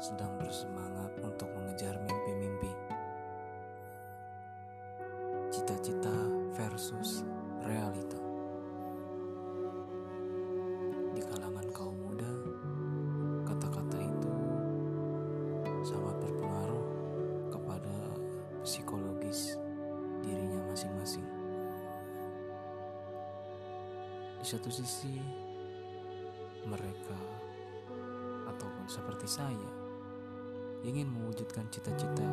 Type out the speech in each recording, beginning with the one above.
sedang bersemangat untuk mengejar mimpi-mimpi. Cita-cita versus realita. Di kalangan kaum muda, kata-kata itu sangat berpengaruh kepada psikologis dirinya masing-masing. Di satu sisi, mereka ataupun seperti saya ingin mewujudkan cita-cita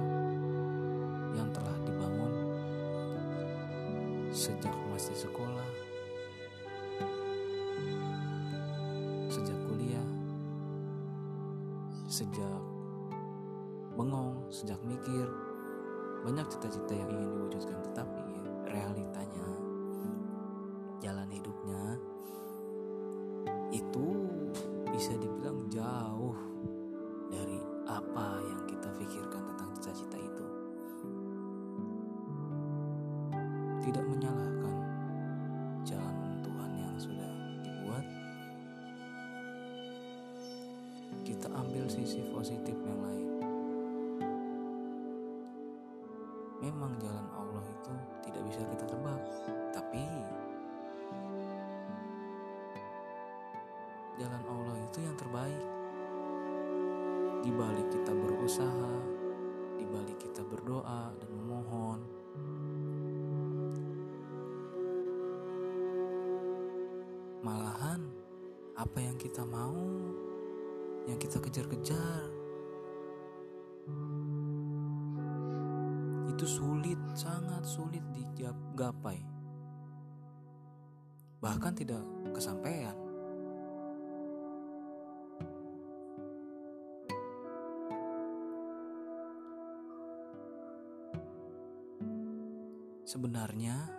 yang telah dibangun sejak masih sekolah, sejak kuliah, sejak bengong, sejak mikir, banyak cita-cita yang ingin diwujudkan tetapi realitanya jalan hidupnya itu bisa dibilang jauh Tidak menyalahkan jalan Tuhan yang sudah dibuat. Kita ambil sisi positif yang lain. Memang jalan Allah itu tidak bisa kita tebak, tapi jalan Allah itu yang terbaik. Di balik kita berusaha, di balik kita berdoa dan memohon, malahan apa yang kita mau, yang kita kejar-kejar, itu sulit, sangat sulit digapai. Bahkan tidak kesampaian. Sebenarnya,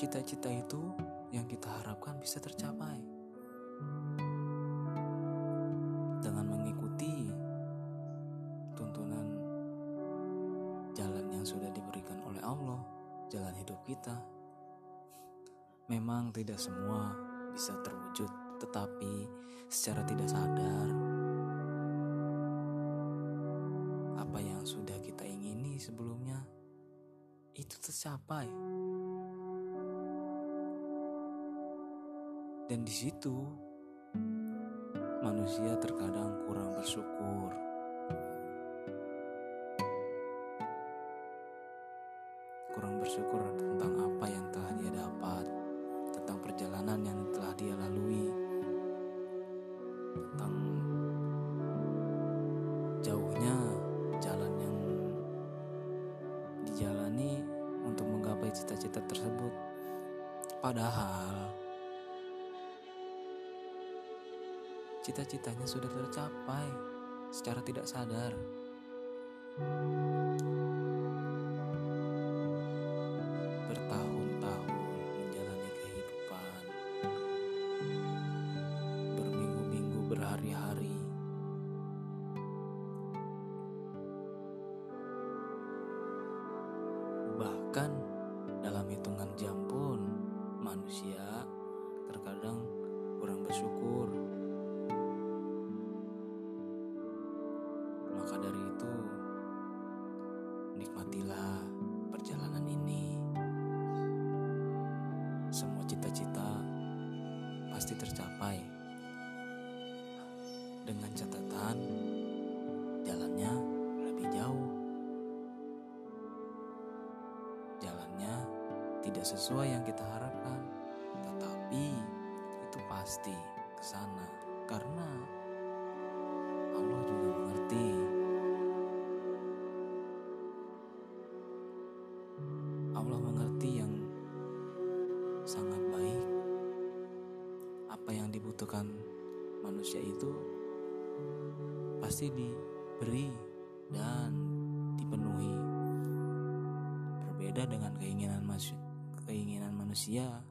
cita-cita itu yang kita harapkan bisa tercapai dengan mengikuti tuntunan jalan yang sudah diberikan oleh Allah, jalan hidup kita. Memang tidak semua bisa terwujud, tetapi secara tidak sadar apa yang sudah kita ingini sebelumnya itu tercapai. Dan di situ manusia terkadang kurang bersyukur. Kurang bersyukur tentang apa yang telah dia dapat, tentang perjalanan yang telah dia lalui, tentang jauhnya jalan yang dijalani untuk menggapai cita-cita tersebut. Padahal cita-citanya sudah tercapai secara tidak sadar. Bertahun-tahun menjalani kehidupan, berminggu-minggu, berhari-hari. Bahkan dalam hitungan jam pun manusia terkadang kurang bersyukur. Dari itu, nikmatilah perjalanan ini. Semua cita-cita pasti tercapai. Dengan catatan, jalannya lebih jauh. Jalannya tidak sesuai yang kita harapkan, tetapi itu pasti ke sana karena Dibutuhkan manusia itu pasti diberi dan dipenuhi. Berbeda dengan keinginan manusia, keinginan manusia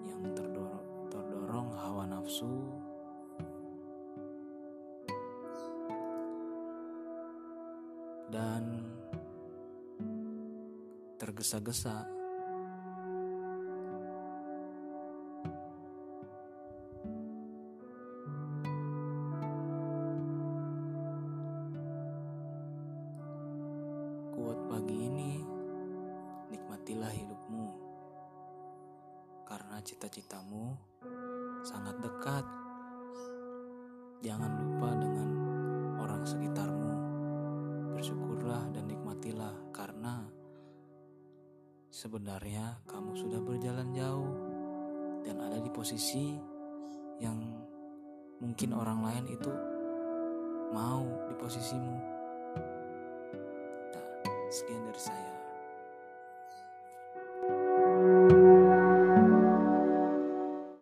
yang terdorong, terdorong hawa nafsu dan tergesa-gesa nikmatilah hidupmu karena cita-citamu sangat dekat. Jangan lupa dengan orang sekitarmu. Bersyukurlah dan nikmatilah karena sebenarnya kamu sudah berjalan jauh dan ada di posisi yang mungkin orang lain itu mau di posisimu. Nah, sekian dari saya.